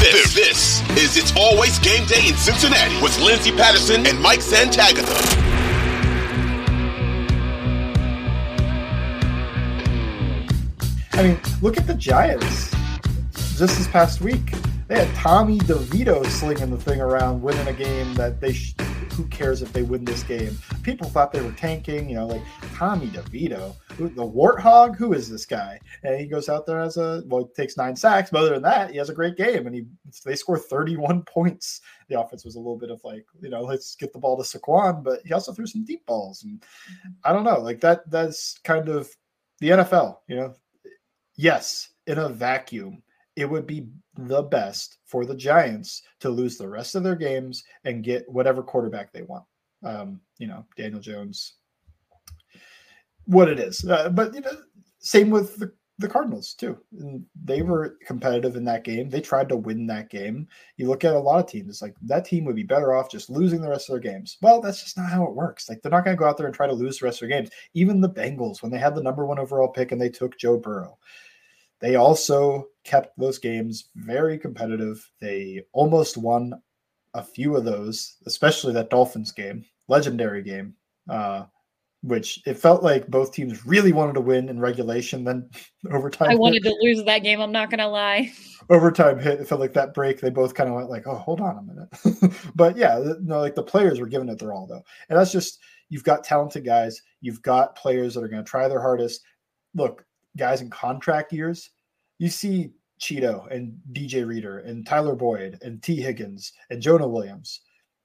This, this is It's Always Game Day in Cincinnati with Lindsey Patterson and Mike Santagata. I mean, look at the Giants. Just this past week, they had Tommy DeVito slinging the thing around, winning a game that they. Sh- who cares if they win this game? People thought they were tanking. You know, like Tommy DeVito, who, the warthog. Who is this guy? And he goes out there as a well, takes nine sacks. But other than that, he has a great game, and he they score 31 points. The offense was a little bit of like, you know, let's get the ball to Saquon, but he also threw some deep balls, and I don't know, like that. That's kind of the NFL. You know, yes, in a vacuum, it would be the best for the Giants to lose the rest of their games and get whatever quarterback they want. Um, you know, Daniel Jones, what it is. Uh, but you know, same with the, the Cardinals too. And they were competitive in that game. They tried to win that game. You look at a lot of teams, it's like that team would be better off just losing the rest of their games. Well, that's just not how it works. Like they're not going to go out there and try to lose the rest of their games. Even the Bengals, when they had the number one overall pick and they took Joe Burrow, they also kept those games very competitive. They almost won a few of those, especially that Dolphins game, legendary game, uh, which it felt like both teams really wanted to win in regulation. Then overtime, I wanted hit. to lose that game. I'm not gonna lie. Overtime hit. It felt like that break. They both kind of went like, "Oh, hold on a minute." but yeah, no, like the players were giving it their all though, and that's just you've got talented guys. You've got players that are going to try their hardest. Look, guys in contract years, you see Chido and DJ Reader and Tyler Boyd and Tee Higgins and Jonah Williams.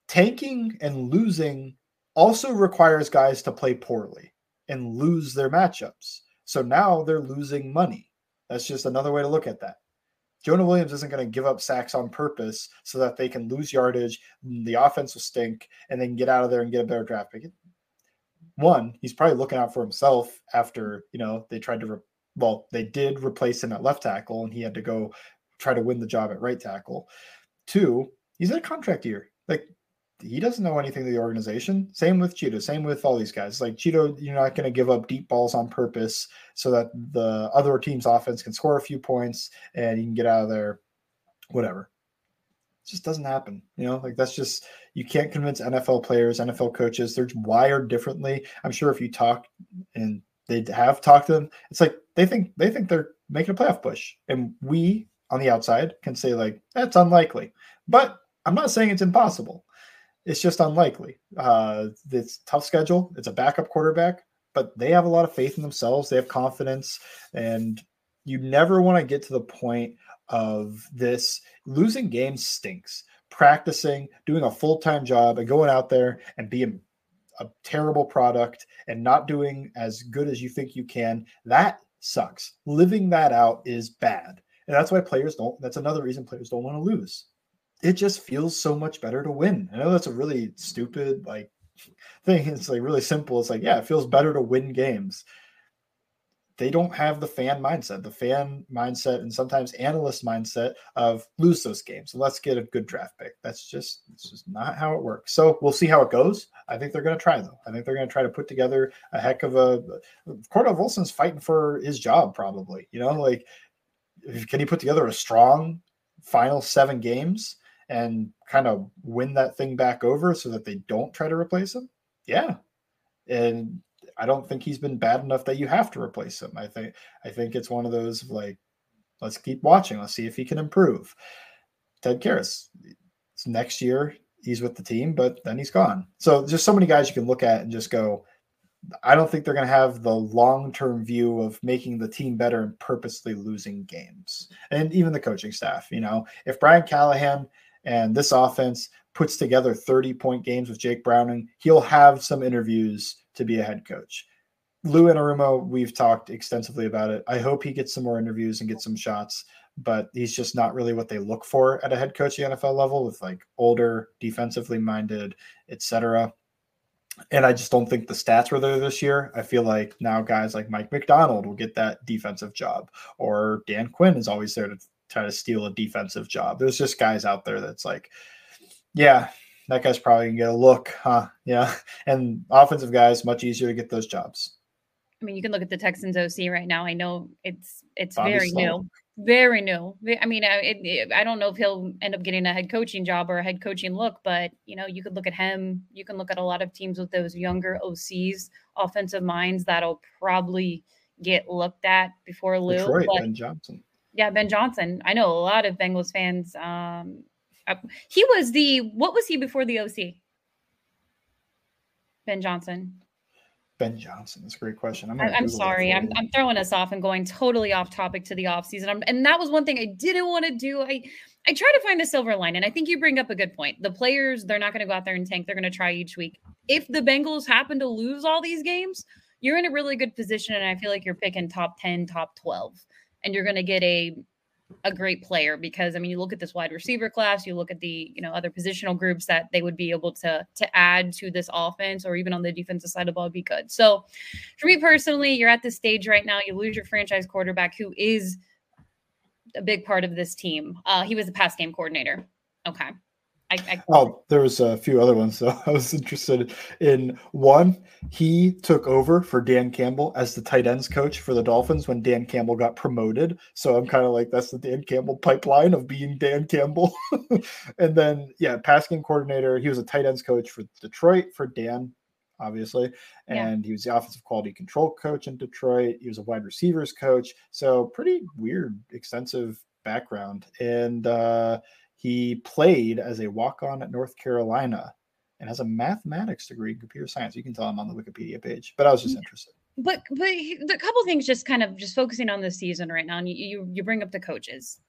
Tanking and losing also requires guys to play poorly and lose their matchups. So now they're losing money. That's just another way to look at that. Jonah Williams isn't going to give up sacks on purpose so that they can lose yardage, the offense will stink, and they can get out of there and get a better draft pick. One, he's probably looking out for himself after you know they tried to re- well, they did replace him at left tackle, and he had to go try to win the job at right tackle. Two, he's in a contract year. Like he doesn't know anything of the organization. Same with Chido. Same with all these guys. Like Chido, you're not going to give up deep balls on purpose so that the other team's offense can score a few points and you can get out of there. Whatever. It just doesn't happen. You know, like that's just you can't convince NFL players, NFL coaches. They're wired differently. I'm sure if you talk and they have talked to them. It's like they think they think they're making a playoff push, and we on the outside can say like that's unlikely. But I'm not saying it's impossible. It's just unlikely. Uh, it's tough schedule. It's a backup quarterback, but they have a lot of faith in themselves. They have confidence, and you never want to get to the point of this losing games stinks. Practicing, doing a full time job, and going out there and being a terrible product and not doing as good as you think you can, that sucks. Living that out is bad. And that's why players don't, that's another reason players don't want to lose. It just feels so much better to win. I know that's a really stupid, like, thing. It's like really simple. It's like, yeah, it feels better to win games they don't have the fan mindset, the fan mindset, and sometimes analyst mindset of lose those games. let's get a good draft pick. That's just not how it works. So we'll see how it goes. I think they're going to try though. I think they're going to try to put together a heck of a. Cordell Volson's fighting for his job, probably. You know, like can he put together a strong final seven games and kind of win that thing back over so that they don't try to replace him? Yeah, and I don't think he's been bad enough that you have to replace him. I think I think it's one of those of like, let's keep watching. Let's see if he can improve. Ted Karras, next year he's with the team, but then he's gone. So there's so many guys you can look at and just go. I don't think they're going to have the long term view of making the team better and purposely losing games. And even the coaching staff, you know, if Brian Callahan and this offense puts together 30 point games with Jake Browning, he'll have some interviews to be a head coach. Lou Anarumo, we've talked extensively about it. I hope he gets some more interviews and gets some shots, but he's just not really what they look for at a head coach at NFL level with like older, defensively minded, etc. And I just don't think the stats were there this year. I feel like now guys like Mike Macdonald will get that defensive job, or Dan Quinn is always there to try to steal a defensive job. There's just guys out there that's like, yeah, that guy's probably gonna get a look, huh? Yeah. And offensive guys, much easier to get those jobs. I mean, you can look at the Texans OC right now. I know it's it's Bobby very new, very new. I mean, I, it, I don't know if he'll end up getting a head coaching job or a head coaching look, but you know, you could look at him. You can look at a lot of teams with those younger OCs, offensive minds that'll probably get looked at before Lou. Detroit, but, Ben Johnson. Yeah, Ben Johnson. I know a lot of Bengals fans um, he was the what was he before the OC? Ben Johnson. Ben Johnson. That's a great question. I'm, I'm sorry. I'm, I'm throwing us off and going totally off topic to the offseason. I'm, and that was one thing I didn't want to do. I I try to find a silver line, and I think you bring up a good point. The players, they're not going to go out there and tank. They're going to try each week. If the Bengals happen to lose all these games, you're in a really good position, and I feel like you're picking top 10, top 12, and you're going to get a a great player because I mean you look at this wide receiver class, you look at the you know other positional groups that they would be able to to add to this offense or even on the defensive side of the ball be good. So for me personally, you're at this stage right now, you lose your franchise quarterback who is a big part of this team. Uh, he was the pass game coordinator. Okay. I, I, oh, there was a few other ones. So I was interested in one. He took over for Dan Campbell as the tight ends coach for the Dolphins when Dan Campbell got promoted. So I'm kind of like, that's the Dan Campbell pipeline of being Dan Campbell. and then, yeah, passing coordinator. He was a tight ends coach for Detroit for Dan, obviously. And yeah. he was the offensive quality control coach in Detroit. He was a wide receivers coach. So pretty weird, extensive background. And, uh, he played as a walk on at North Carolina and has a mathematics degree in computer science. You can tell him on the Wikipedia page, but I was just mm, interested. But but the couple things just kind of just focusing on the season right now, and you, you you bring up the coaches.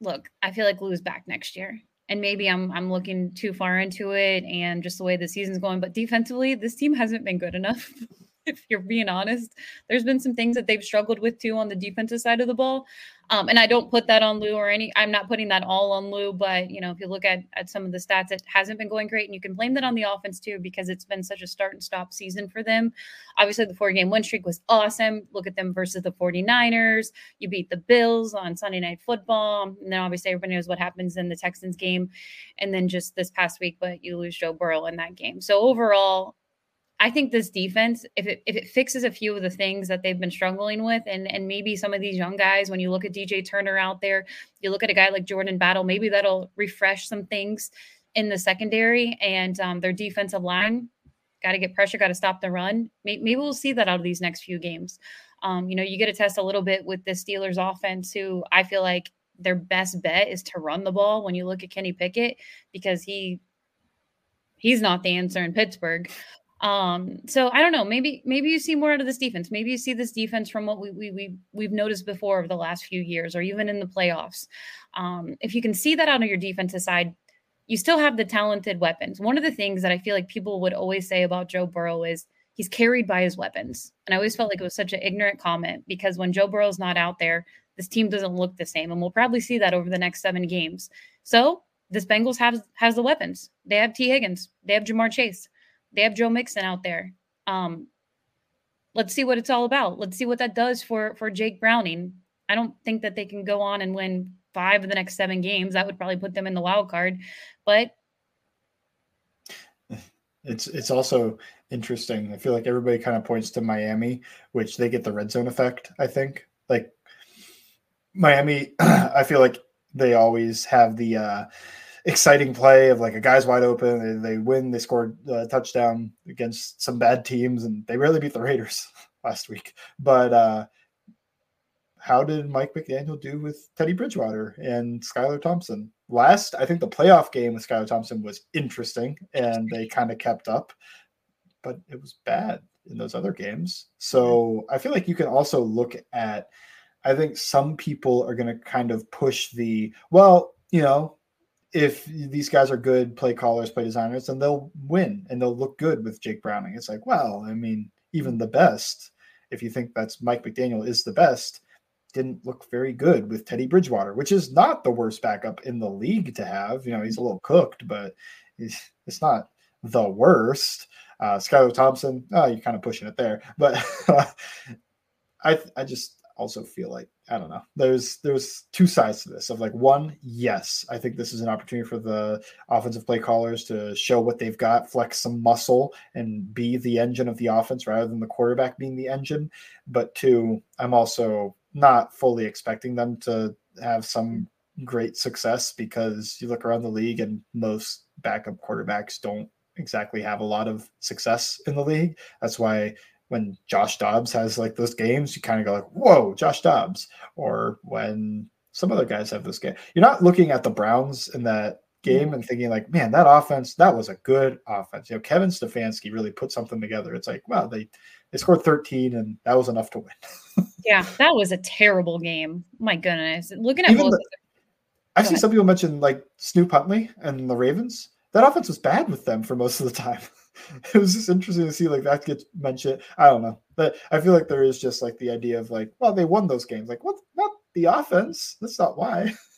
Look, I feel like Lou's back next year, and maybe I'm I'm looking too far into it, and just the way the season's going. But defensively, this team hasn't been good enough. if you're being honest. There's been some things that they've struggled with too on the defensive side of the ball. Um, and I don't put that on Lou or any, I'm not putting that all on Lou, but you know, if you look at, at some of the stats, it hasn't been going great. And you can blame that on the offense too, because it's been such a start and stop season for them. Obviously, the four game win streak was awesome. Look at them versus the 49ers. You beat the Bills on Sunday Night Football. And then obviously, everybody knows what happens in the Texans game. And then just this past week, but you lose Joe Burrow in that game. So overall, I think this defense, if it if it fixes a few of the things that they've been struggling with, and and maybe some of these young guys, when you look at DJ Turner out there, you look at a guy like Jordan Battle, maybe that'll refresh some things in the secondary and um, their defensive line. Got to get pressure, got to stop the run. Maybe, maybe, we'll see that out of these next few games. Um, you know, you get to test a little bit with the Steelers offense, who I feel like their best bet is to run the ball when you look at Kenny Pickett because he he's not the answer in Pittsburgh. Um, so I don't know. Maybe maybe you see more out of this defense. Maybe you see this defense from what we we, we we've noticed before over the last few years, or even in the playoffs. Um, if you can see that out of your defensive side, you still have the talented weapons. One of the things that I feel like people would always say about Joe Burrow is he's carried by his weapons. And I always felt like it was such an ignorant comment because when Joe Burrow's not out there, This team doesn't look the same, and we'll probably see that over the next seven games. So this Bengals has has the weapons. They have Tee Higgins, they have Ja'Marr Chase, they have Joe Mixon out there. Um, let's see what it's all about. Let's see what that does for for Jake Browning. I don't think that they can go on and win five of the next seven games. That would probably put them in the wild card, but it's it's also interesting. I feel like everybody kind of points to Miami, which they get the red zone effect. I think like Miami, I feel like they always have the uh, exciting play of like a guy's wide open. They, they win. They scored a touchdown against some bad teams, and they really beat the Raiders last week. But uh, how did Mike McDaniel do with Teddy Bridgewater and Skylar Thompson? Last, I think the playoff game with Skylar Thompson was interesting, and they kind of kept up, but it was bad in those other games. So I feel like you can also look at. I think some people are going to kind of push the well, you know, if these guys are good play callers, play designers, then they'll win and they'll look good with Jake Browning. It's like, well, I mean, even the best, if you think that's Mike McDaniel is the best, didn't look very good with Teddy Bridgewater, which is not the worst backup in the league to have. You know, he's a little cooked, but it's not the worst. Uh, Skylar Thompson, oh, you're kind of pushing it there, but I I just also feel like I don't know. There's there's two sides to this. Of like one, yes, I think this is an opportunity for the offensive play callers to show what they've got, flex some muscle, and be the engine of the offense rather than the quarterback being the engine. But two, I'm also not fully expecting them to have some great success because you look around the league and most backup quarterbacks don't exactly have a lot of success in the league. That's why when Josh Dobbs has like those games, you kind of go like, "Whoa, Josh Dobbs!" Or when some other guys have this game, you're not looking at the Browns in that game and thinking like, "Man, that offense, that was a good offense." You know, Kevin Stefanski really put something together. It's like, wow, they they scored 13 and that was enough to win. yeah, that was a terrible game. My goodness, looking at both. The, I see some people mention like Snoop Huntley and the Ravens. That offense was bad with them for most of the time. it was just interesting to see like that gets mentioned. I don't know, but I feel like there is just like the idea of like, well, they won those games. Like, what? Not the offense. That's not why.